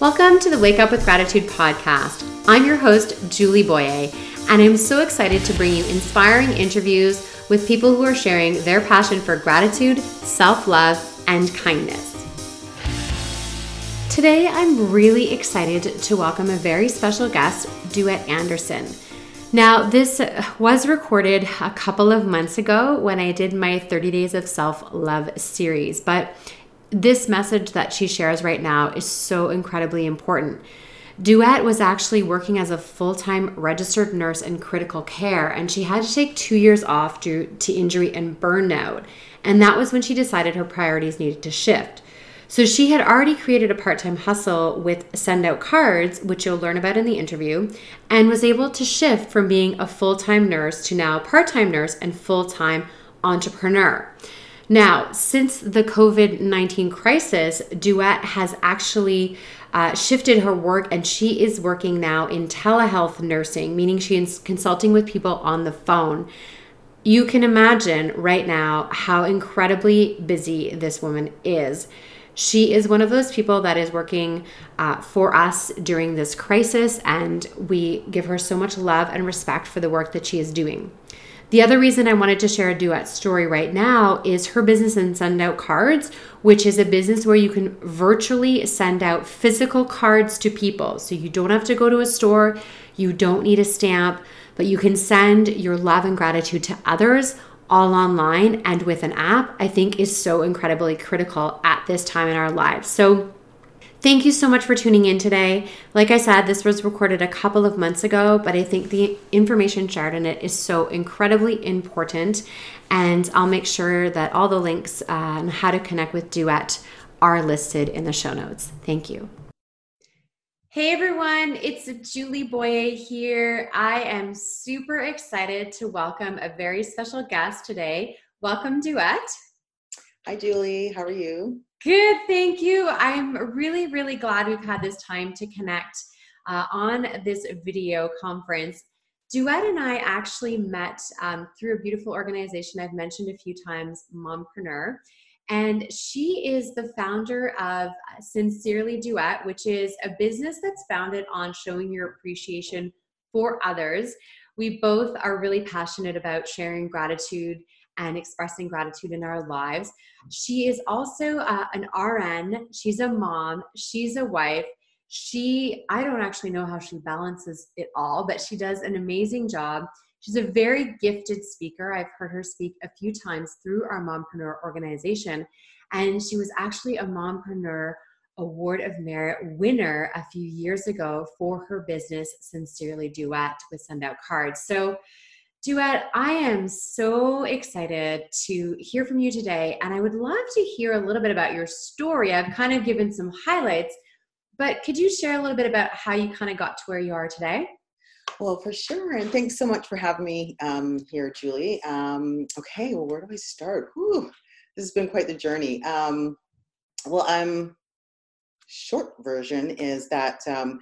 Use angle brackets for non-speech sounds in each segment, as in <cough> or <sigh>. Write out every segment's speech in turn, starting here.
Welcome to the Wake Up with Gratitude podcast. I'm your host, Julie Boyer, and I'm so excited to bring you inspiring interviews with people who are sharing their passion for gratitude, self love, and kindness. Today, I'm really excited to welcome a very special guest, Duette Anderson. Now, this was recorded a couple of months ago when I did my 30 Days of Self Love series, but this message that she shares right now is so incredibly important. Duette was actually working as a full time registered nurse in critical care, and she had to take two years off due to injury and burnout. And that was when she decided her priorities needed to shift. So she had already created a part time hustle with send out cards, which you'll learn about in the interview, and was able to shift from being a full time nurse to now part time nurse and full time entrepreneur. Now, since the COVID 19 crisis, Duette has actually uh, shifted her work and she is working now in telehealth nursing, meaning she is consulting with people on the phone. You can imagine right now how incredibly busy this woman is. She is one of those people that is working uh, for us during this crisis, and we give her so much love and respect for the work that she is doing. The other reason I wanted to share a Duette story right now is her business and send out cards, which is a business where you can virtually send out physical cards to people. So you don't have to go to a store, you don't need a stamp, but you can send your love and gratitude to others all online and with an app, I think is so incredibly critical at this time in our lives. So Thank you so much for tuning in today. Like I said, this was recorded a couple of months ago, but I think the information shared in it is so incredibly important. And I'll make sure that all the links on how to connect with Duette are listed in the show notes. Thank you. Hey everyone, it's Julie Boyer here. I am super excited to welcome a very special guest today. Welcome, Duette. Hi, Julie. How are you? Good, thank you. I'm really, really glad we've had this time to connect uh, on this video conference. Duette and I actually met um, through a beautiful organization I've mentioned a few times, Mompreneur. And she is the founder of Sincerely Duette, which is a business that's founded on showing your appreciation for others. We both are really passionate about sharing gratitude and expressing gratitude in our lives. She is also uh, an RN, she's a mom, she's a wife. She, I don't actually know how she balances it all, but she does an amazing job. She's a very gifted speaker. I've heard her speak a few times through our Mompreneur organization. And she was actually a Mompreneur Award of Merit winner a few years ago for her business, Sincerely Duette, with Send Out Cards. So Duette, I am so excited to hear from you today, and I would love to hear a little bit about your story. I've kind of given some highlights, but could you share a little bit about how you kind of got to where you are today? Well, for sure, and thanks so much for having me um, here, Julie. Um, okay, well, where do I start? Whew, this has been quite the journey. Um, well, I'm short version is that um,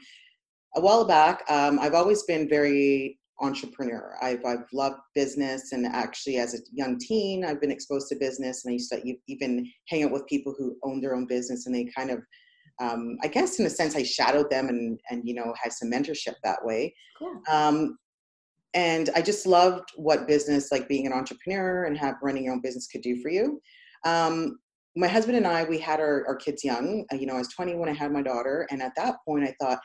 a while back, um, I've always been very entrepreneur. I've, I've loved business, and actually, as a young teen, I've been exposed to business, and I used to even hang out with people who own their own business, and they kind of, um, I guess, in a sense, I shadowed them, and and you know, had some mentorship that way. Cool. Um, and I just loved what business, like being an entrepreneur and have running your own business, could do for you. Um, my husband and I, we had our, our kids young. Uh, you know, I was 20 when I had my daughter, and at that point, I thought,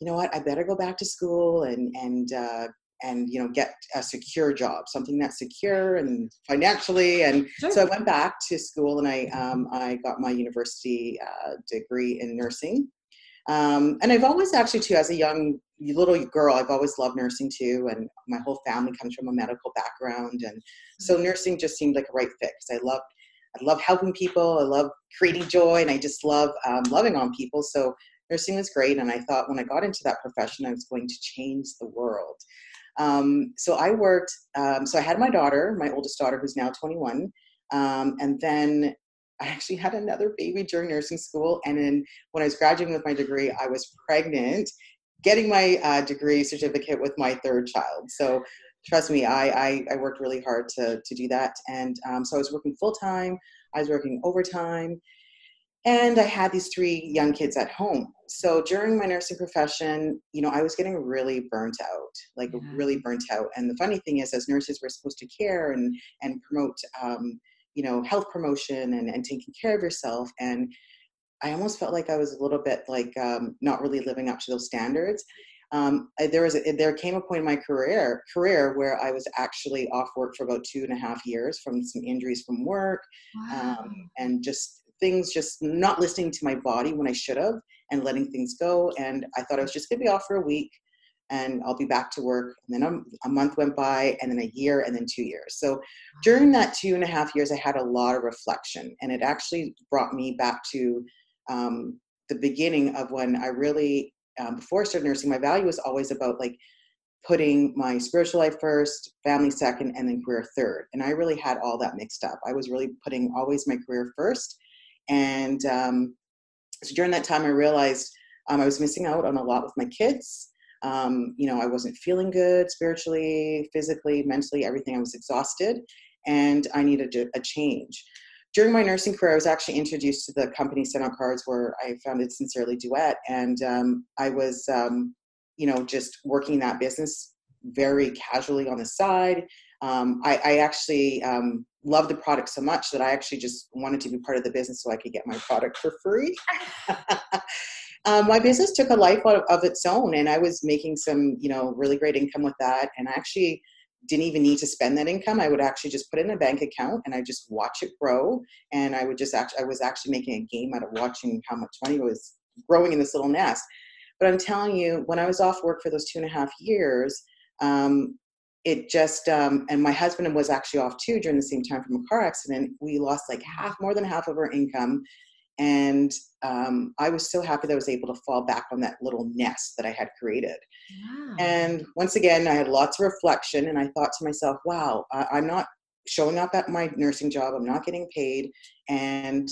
you know what, I better go back to school and and uh, and you know get a secure job something that's secure and financially and sure. so i went back to school and i um, i got my university uh, degree in nursing um, and i've always actually too as a young little girl i've always loved nursing too and my whole family comes from a medical background and so mm-hmm. nursing just seemed like a right fit because i love i love helping people i love creating joy and i just love um, loving on people so nursing was great and i thought when i got into that profession i was going to change the world um, so I worked, um, so I had my daughter, my oldest daughter, who's now 21. Um, and then I actually had another baby during nursing school. And then when I was graduating with my degree, I was pregnant, getting my uh, degree certificate with my third child. So trust me, I, I, I worked really hard to, to do that. And um, so I was working full time, I was working overtime. And I had these three young kids at home. So during my nursing profession, you know, I was getting really burnt out, like yeah. really burnt out. And the funny thing is, as nurses, we're supposed to care and and promote, um, you know, health promotion and and taking care of yourself. And I almost felt like I was a little bit like um, not really living up to those standards. Um, there was a, there came a point in my career career where I was actually off work for about two and a half years from some injuries from work, um, wow. um, and just things just not listening to my body when I should have and letting things go. And I thought I was just going to be off for a week and I'll be back to work. And then a, a, month went by, and then a year, and then two years. So during that two and a half years, I had a lot of reflection, and it actually brought me back to um, the beginning of when I really, um, before I started nursing, my value was always about like putting my spiritual life first, family second, and then career third. And I really had all that mixed up. I was really putting always my career first and um, so during that time, I realized um, I was missing out on a lot with my kids. Um, you know, I wasn't feeling good spiritually, physically, mentally, everything. I was exhausted, and I needed a, change. During my nursing career, I was actually introduced to the company Send Out Cards, where I founded Sincerely Duette, and um, I was, um, you know, just working that business very casually on the side. Um, I, I, actually um, loved the product so much that I actually just wanted to be part of the business so I could get my product for free. <laughs> um, my business took a life of, of, its own, and I was making some, you know, really great income with that. And I actually didn't even need to spend that income. I would actually just put it in a bank account and I just watch it grow. And I would just actually, I was actually making a game out of watching how much money was growing in this little nest. But I'm telling you, when I was off work for those two and a half years, um, it just um, and my husband was actually off too during the same time from a car accident. We lost like half more than half of our income. And um, i was so happy that i was able to fall back on that little nest that i had created. Wow. and once again i had lots of reflection and i thought to myself wow I- i'm not showing up at my nursing job. I'm not getting paid. And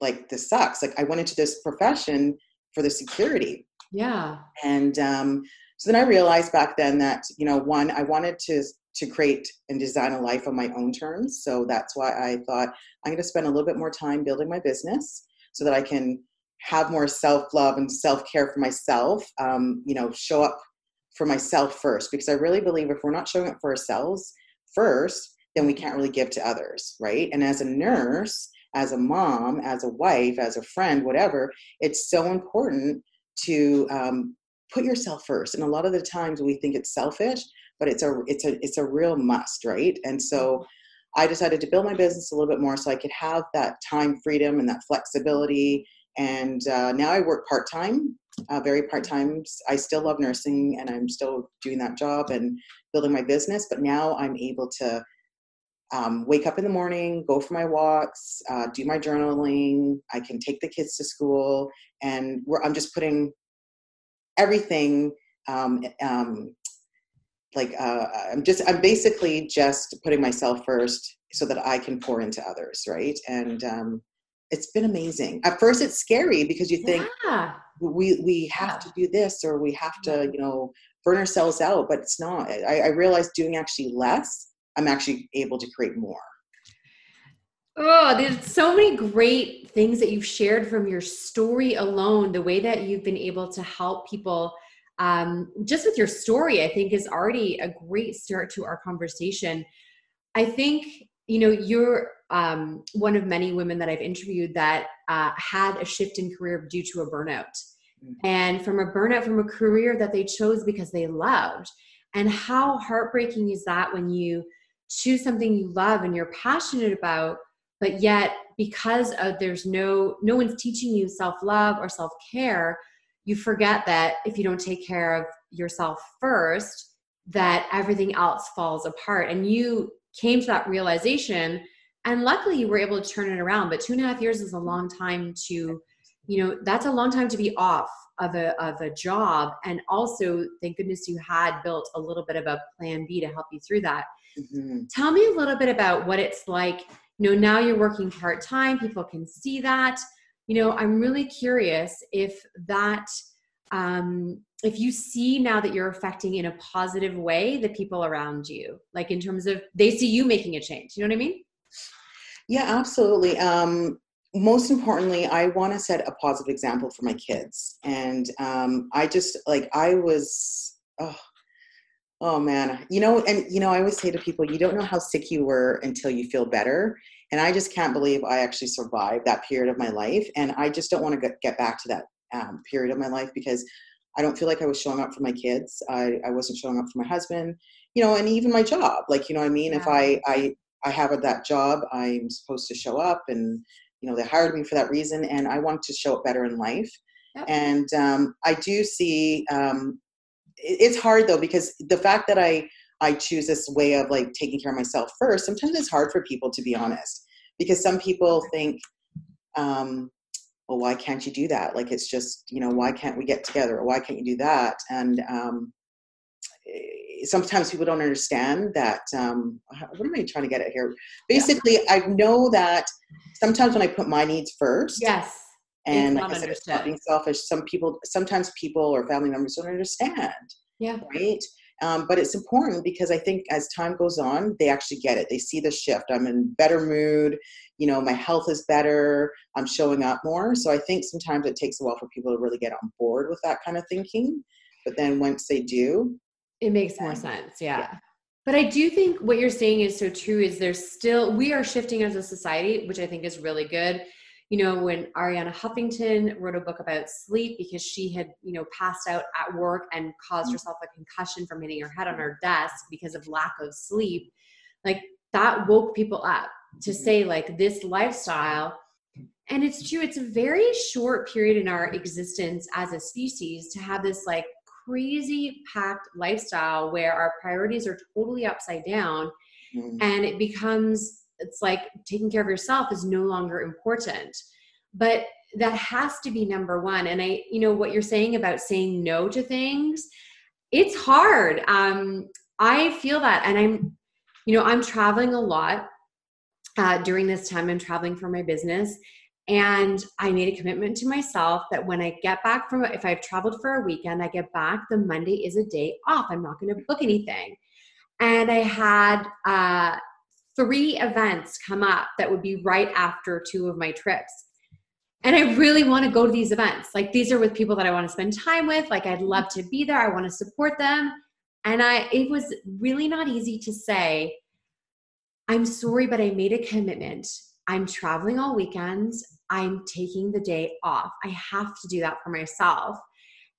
like this sucks. Like i went into this profession for the security. Yeah. And um, so then I realized back then that, you know, one, I wanted to to create and design a life on my own terms. So that's why I thought I'm going to spend a little bit more time building my business so that I can have more self love and self care for myself. Um, you know, show up for myself first because I really believe if we're not showing up for ourselves first, then we can't really give to others, right? And as a nurse, as a mom, as a wife, as a friend, whatever, it's so important to um, put yourself first and a lot of the times we think it's selfish but it's a it's a it's a real must right and so mm-hmm. i decided to build my business a little bit more so i could have that time freedom and that flexibility and uh, now i work part-time uh, very part-time i still love nursing and i'm still doing that job and building my business but now i'm able to um, wake up in the morning, go for my walks, uh, do my journaling. I can take the kids to school, and I'm just putting everything um, um, like uh, i'm just i'm basically just putting myself first so that i can pour into others right? And um, it's been amazing. At first it's scary because you think yeah. we we have yeah. to do this or we have to you know burn ourselves out but it's not. I, I realized doing actually less i'm actually able to create more Oh, there's so many great things that you've shared from your story alone. The way that you've been able to help people um, just with your story, I think is already a great start to our conversation. I think, you know, you're um, one of many women that I've interviewed that uh, had a shift in career due to a burnout. Mm-hmm. And from a burnout from a career that they chose because they loved. And how heartbreaking is that when you choose something you love and you're passionate about but yet because of there's no no one's teaching you self-love or self-care you forget that if you don't take care of yourself first that everything else falls apart. And you came to that realization and luckily you were able to turn it around. But two and a half years is a long time to you know that's a long time to be off of a of a job. And also thank goodness you had built a little bit of a plan b to help you through that. Mm-hmm. tell me a little bit about what it's like you know now you're working part-time people can see that. You know i'm really curious if that um if you see now that you're affecting in a positive way the people around you like in terms of they see you making a change you know what i mean? Yeah absolutely. Um most importantly, I want to set a positive example for my kids. And um, I just like, I was, oh, oh man, you know, and you know, I always say to people, you don't know how sick you were until you feel better. And I just can't believe I actually survived that period of my life. And I just don't want to get back to that um, period of my life because I don't feel like I was showing up for my kids. I, I wasn't showing up for my husband, you know, and even my job. Like, you know what I mean? Yeah. If I, I, I have that job, I'm supposed to show up and, you know, they hired me for that reason and I want to show up better in life. Yep. And um, I do see, um, it's hard though, because the fact that I, I choose this way of like taking care of myself first, sometimes it's hard for people to be honest, because some people think, um, well, why can't you do that? Like, it's just, you know, why can't we get together? Or why can't you do that? And um, eh, sometimes people don't understand that. Um, what am I trying to get at here? Basically, yeah. I know that sometimes when I put my needs first. Yes. And like I said, it's not being selfish. Some people, sometimes people or family members don't understand. Yeah. Right. Um, but it's important because I think as time goes on, they actually get it. They see the shift. I'm in better mood. You know, my health is better. I'm showing up more. So I think sometimes it takes a while for people to really get on board with that kind of thinking. But then once they do, it makes more sense. Yeah. yeah. But I do think what you're saying is so true. Is there's still we are shifting as a society, which I think is really good you know, when Arianna Huffington wrote a book about sleep because she had, you know, passed out at work and caused mm. herself a concussion from hitting her head on her desk because of lack of sleep, like that woke people up to mm-hmm. say, like, this lifestyle. And it's true, it's a very short period in our existence as a species to have this like crazy packed lifestyle where our priorities are totally upside down mm. and it becomes it's like taking care of yourself is no longer important. But that has to be number one. And i you know what you're saying about saying no to things it's hard. Um i feel that. And i'm you know i'm traveling a lot uh, during this time i'm traveling for my business. And i made a commitment to myself that when i get back from if i've traveled for a weekend i get back the monday is a day off. I'm not going to book anything. And i had uh three events come up that would be right after two of my trips. And I really want to go to these events. Like these are with people that I want to spend time with. Like I'd love to be there. I want to support them. And I it was really not easy to say, I'm sorry, but I made a commitment. I'm traveling all weekends. I'm taking the day off. I have to do that for myself.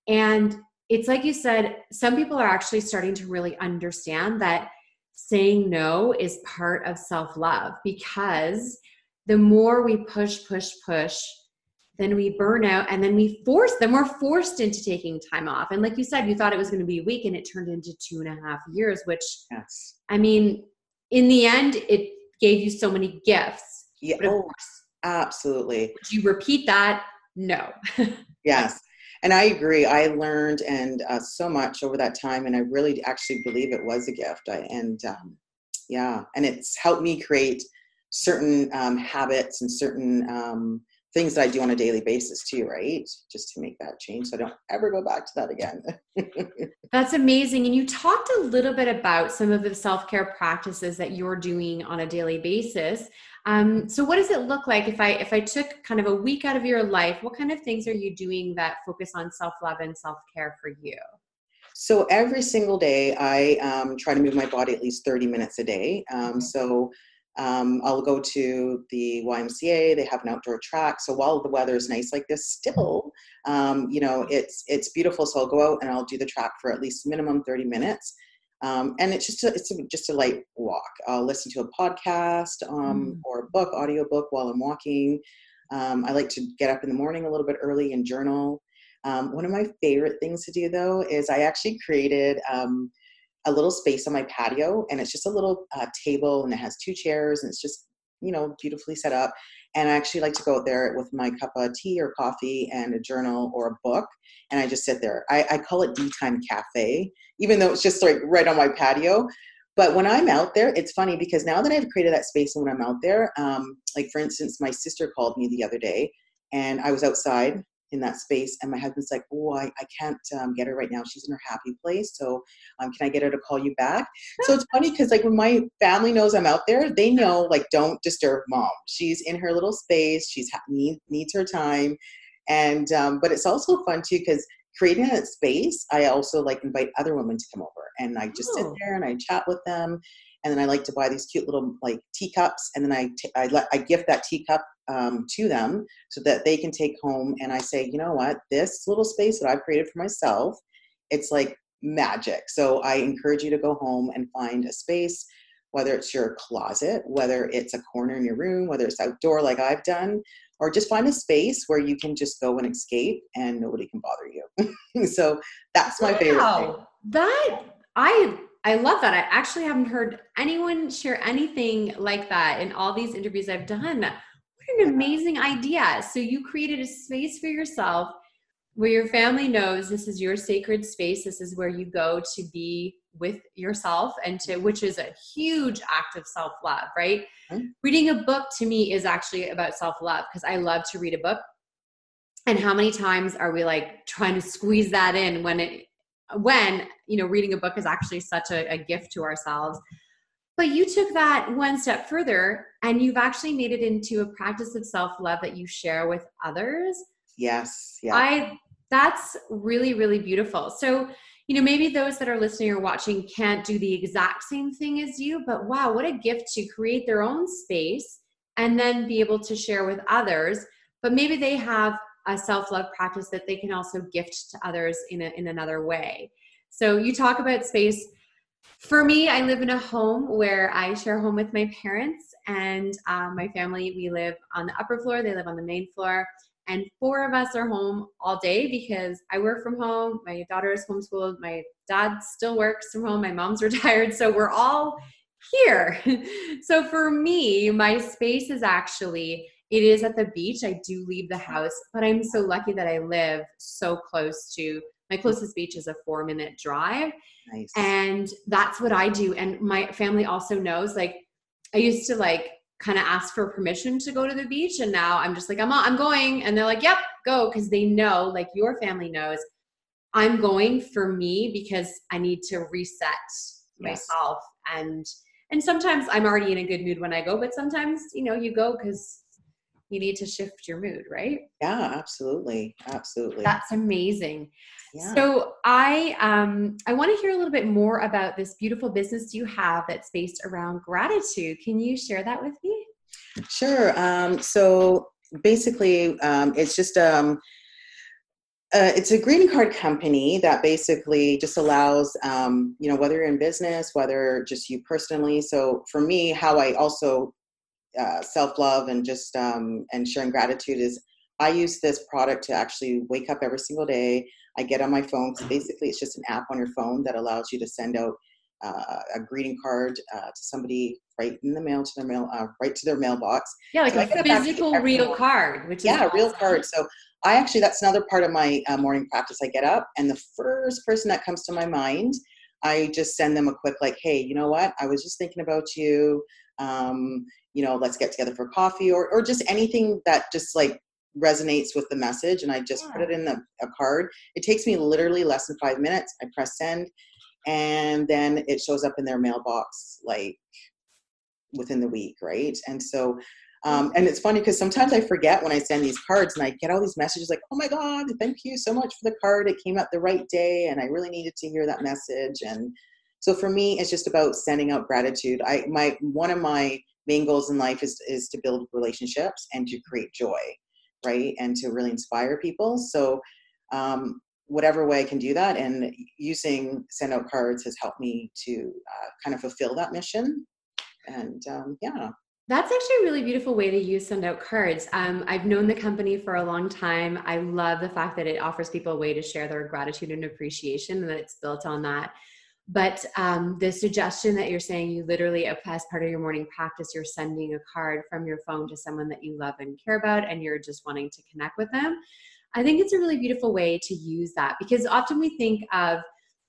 And it's like you said, some people are actually starting to really understand that saying no is part of self love because the more we push, push, push, then we burn out and then we force then we're forced into taking time off. And like you said you thought it was going to be a week and it turned into two and a half years which yes. I mean in the end it gave you so many gifts. Yeah oh, course, absolutely. Would you repeat that? No. <laughs> Yes and I agree. I learned and uh, so much over that time, and I really actually believe it was a gift. I, and um, yeah, and it's helped me create certain um, habits and certain um, things that I do on a daily basis too, right? Just to make that change, so I don't ever go back to that again. <laughs> That's amazing. And you talked a little bit about some of the self care practices that you're doing on a daily basis. Um, so what does it look like if I if I took kind of a week out of your life? What kind of things are you doing that focus on self love and self care for you? So every single day, I um, try to move my body at least thirty minutes a day. Um, so um, I'll go to the YMCA. They have an outdoor track. So while the weather is nice like this, still, um, you know, it's it's beautiful. So I'll go out and I'll do the track for at least minimum thirty minutes. Um, and it's just a, it's a, just a light walk. I'll listen to a podcast um, mm. or a book, audio book while I'm walking. Um, I like to get up in the morning a little bit early and journal. Um, one of my favorite things to do though is I actually created um, a little space on my patio, and it's just a little uh, table, and it has two chairs, and it's just you know beautifully set up. And I actually like to go out there with my cup of tea or coffee and a journal or a book, and I just sit there. I, I call it D Time Cafe, even though it's just like right on my patio. But when I'm out there, it's funny because now that I've created that space, and when I'm out there, um, like for instance, my sister called me the other day, and I was outside in that space. And my husband's like, oh, I, I can't um, get her right now. She's in her happy place. So um, can I get her to call you back? so it's funny because like when my family knows I'm out there, they know like don't disturb mom. She's in her little space. She's ha- need, needs her time. And um, but it's also fun too because creating that space, I also like invite other women to come over and I just oh. sit there and I chat with them and then I like to buy these cute little like teacups, and then I t- I let I gift that teacup um, to them so that they can take home. And I say, you know what, this little space that I've created for myself, it's like magic. So I encourage you to go home and find a space, whether it's your closet, whether it's a corner in your room, whether it's outdoor like I've done, or just find a space where you can just go and escape and nobody can bother you. <laughs> so that's my wow. favorite thing. That I I love that. I actually haven't heard anyone share anything like that in all these interviews I've done. An amazing idea. So you created a space for yourself where your family knows this is your sacred space. This is where you go to be with yourself and to which is a huge act of self-love, right? Mm-hmm. Reading a book to me is actually about self-love because I love to read a book. And how many times are we like trying to squeeze that in when it when you know reading a book is actually such a, a gift to ourselves but you took that one step further and you've actually made it into a practice of self-love that you share with others. Yes yeah. I that's really really beautiful. So you know maybe those that are listening or watching can't do the exact same thing as you but wow what a gift to create their own space and then be able to share with others. But maybe they have a self-love practice that they can also gift to others in, a, in another way. So you talk about space for me i live in a home where i share home with my parents and um, my family we live on the upper floor they live on the main floor and four of us are home all day because i work from home my daughter is homeschooled my dad still works from home my mom's <laughs> retired so we're all here <laughs> so for me my space is actually it is at the beach. I do leave the house, but I'm so lucky that I live so close to my closest beach is a four minute drive. Nice. And that's what I do. And my family also knows, like, I used to like kind of ask for permission to go to the beach. And now I'm just like, I'm, I'm going. And they're like, yep, go. Cause they know, like your family knows I'm going for me because I need to reset yes. myself. And, and sometimes I'm already in a good mood when I go, but sometimes, you know, you go because you need to shift your mood, right? Yeah, absolutely. Absolutely. That's amazing. Yeah. So I um I want to hear a little bit more about this beautiful business you have that's based around gratitude. Can you share that with me? Sure. Um, so basically, um, it's just um, uh, it's a greeting card company that basically just allows um, you know whether you're in business whether just you personally so for me how i also uh, self love and just um, and sharing gratitude is I use this product to actually wake up every single day. I get on my phone because basically it's just an app on your phone that allows you to send out uh, a greeting card uh, to somebody right in the mail to their mail uh, right to their mailbox. Yeah, like so a physical real card, which yeah, awesome. real card. So I actually that's another part of my uh, morning practice. I get up and the first person that comes to my mind, I just send them a quick like, hey, you know what? I was just thinking about you. Um, you know, let's get together for coffee or, or just anything that just like resonates with the message. And I just yeah. put it in the, a card. It takes me literally less than five minutes. I press send and then it shows up in their mailbox like within the week. Right. And so, um, and it's funny because sometimes I forget when I send these cards and I get all these messages like, oh my God, thank you so much for the card. It came out the right day and I really needed to hear that message. And so for me, it's just about sending out gratitude. I, my, one of my main goals in life is is to build relationships and to create joy right? And to really inspire people. So um, whatever way i can do that and using send out cards has helped me to uh, kind of fulfill that mission. And um, yeah. That's actually a really beautiful way to use send out cards. Um, I've known the company for a long time. I love the fact that it offers people a way to share their gratitude and appreciation, and that it's built on that but um, the suggestion that you're saying you literally as part of your morning practice you're sending a card from your phone to someone that you love and care about and you're just wanting to connect with them i think it's a really beautiful way to use that because often we think of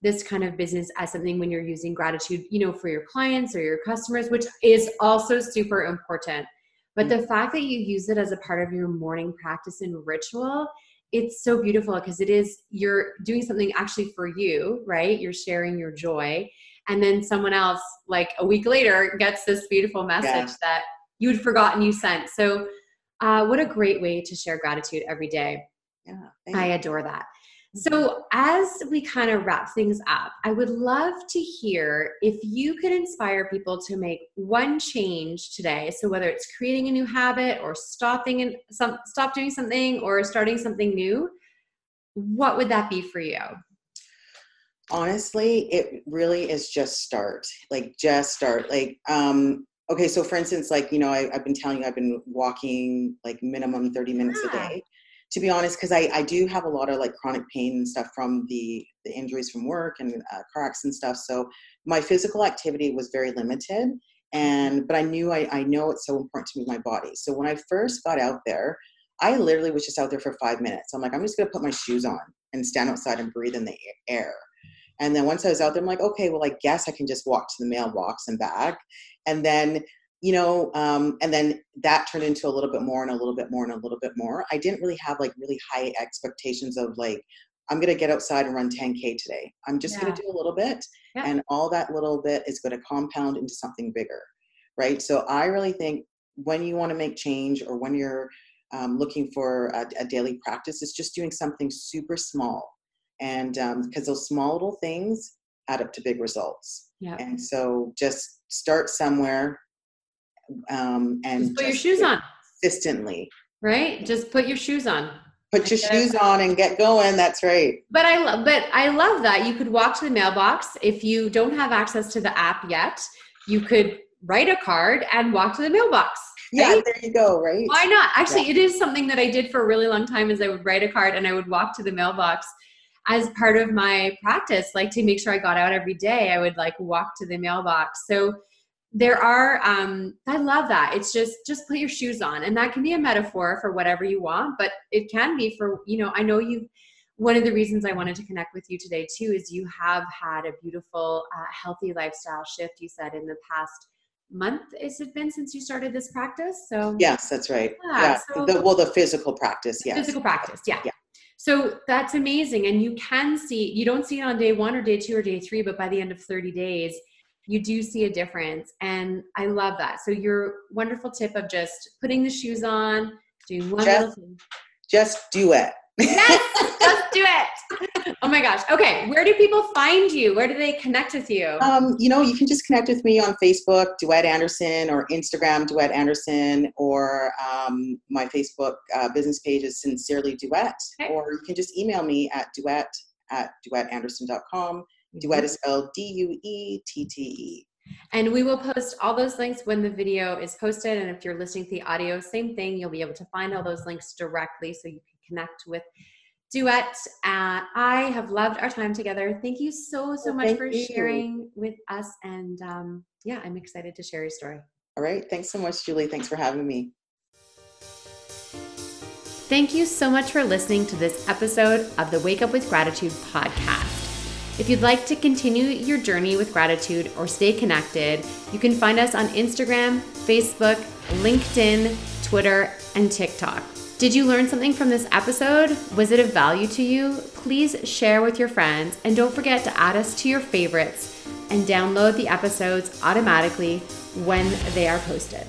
this kind of business as something when you're using gratitude you know for your clients or your customers which is also super important but mm-hmm. the fact that you use it as a part of your morning practice and ritual it's so beautiful because it is you're doing something actually for you, right? You're sharing your joy. And then someone else, like a week later, gets this beautiful message yeah. that you'd forgotten you sent. So, uh, what a great way to share gratitude every day. Yeah, I adore that. So, as we kind of wrap things up, I would love to hear if you could inspire people to make one change today. So, whether it's creating a new habit or stopping and some stop doing something or starting something new, what would that be for you? Honestly, it really is just start. Like just start. Like um okay, so for instance, like you know, I, have been telling you I've been walking like minimum 30 minutes yeah. a day to be honest, because I, I do have a lot of like chronic pain and stuff from the, the injuries from work and uh, car accidents and stuff. So my physical activity was very limited. And, but I knew I, I know it's so important to move my body. So when I first got out there, I literally was just out there for five minutes. I'm like, I'm just to put my shoes on and stand outside and breathe in the air. And then once I was out there, I'm like, okay, well, I guess I can just walk to the mailbox and back. And then you know um, and then that turned into a little bit more and a little bit more and a little bit more i didn't really have like really high expectations of like i'm going to get outside and run 10k today i'm just yeah. going to do a little bit yeah. and all that little bit is going to compound into something bigger right so i really think when you want to make change or when you're um, looking for a, a, daily practice it's just doing something super small and because um, those small little things add up to big results yeah. and so just start somewhere um, and just put your shoes on consistently. Right, just put your shoes on. Put your shoes on and get going. That's right. But I love, but I love that you could walk to the mailbox if you don't have access to the app yet. You could write a card and walk to the mailbox. Right? Yeah, there you go. Right? Why not? Actually, yeah. it is something that I did for a really long time. Is I would write a card and I would walk to the mailbox as part of my practice, like to make sure I got out every day. I would like walk to the mailbox. So there are um i love that. It's just just put your shoes on. And that can be a metaphor for whatever you want but it can be for you know i know you one of the reasons i wanted to connect with you today too is you have had a beautiful uh, healthy lifestyle shift you said in the past month has it been since you started this practice? So yes that's right. Yeah, yeah. So, the, well the physical practice yes. physical practice yeah. Yeah. So that's amazing. And you can see you don't see it on day one or day two or day three but by the end of 30 days you do see a difference. And I love that. So your wonderful tip of just putting the shoes on, doing one just, little thing. Just do it. yes, <laughs> just do it. <laughs> Oh my gosh. Okay. Where do people find you? Where do they connect with you? Um, you know, you can just connect with me on Facebook, Duette Anderson, or Instagram, Duette Anderson, or um, my Facebook uh, business page is Sincerely Duette. Okay. Or you can just email me at duette at duetteanderson.com. Duette is spelled D U E T T E. And we will post all those links when the video is posted. And if you're listening to the audio, same thing. You'll be able to find all those links directly so you can connect with Duette. Uh, I have loved our time together. Thank you so, so well, much for you. sharing with us. And um, yeah, I'm excited to share your story. All right. Thanks so much, Julie. Thanks for having me. Thank you so much for listening to this episode of the Wake Up with Gratitude podcast. If you'd like to continue your journey with gratitude or stay connected, you can find us on Instagram, Facebook, LinkedIn, Twitter, and TikTok. Did you learn something from this episode? Was it of value to you? Please share with your friends and don't forget to add us to your favorites and download the episodes automatically when they are posted.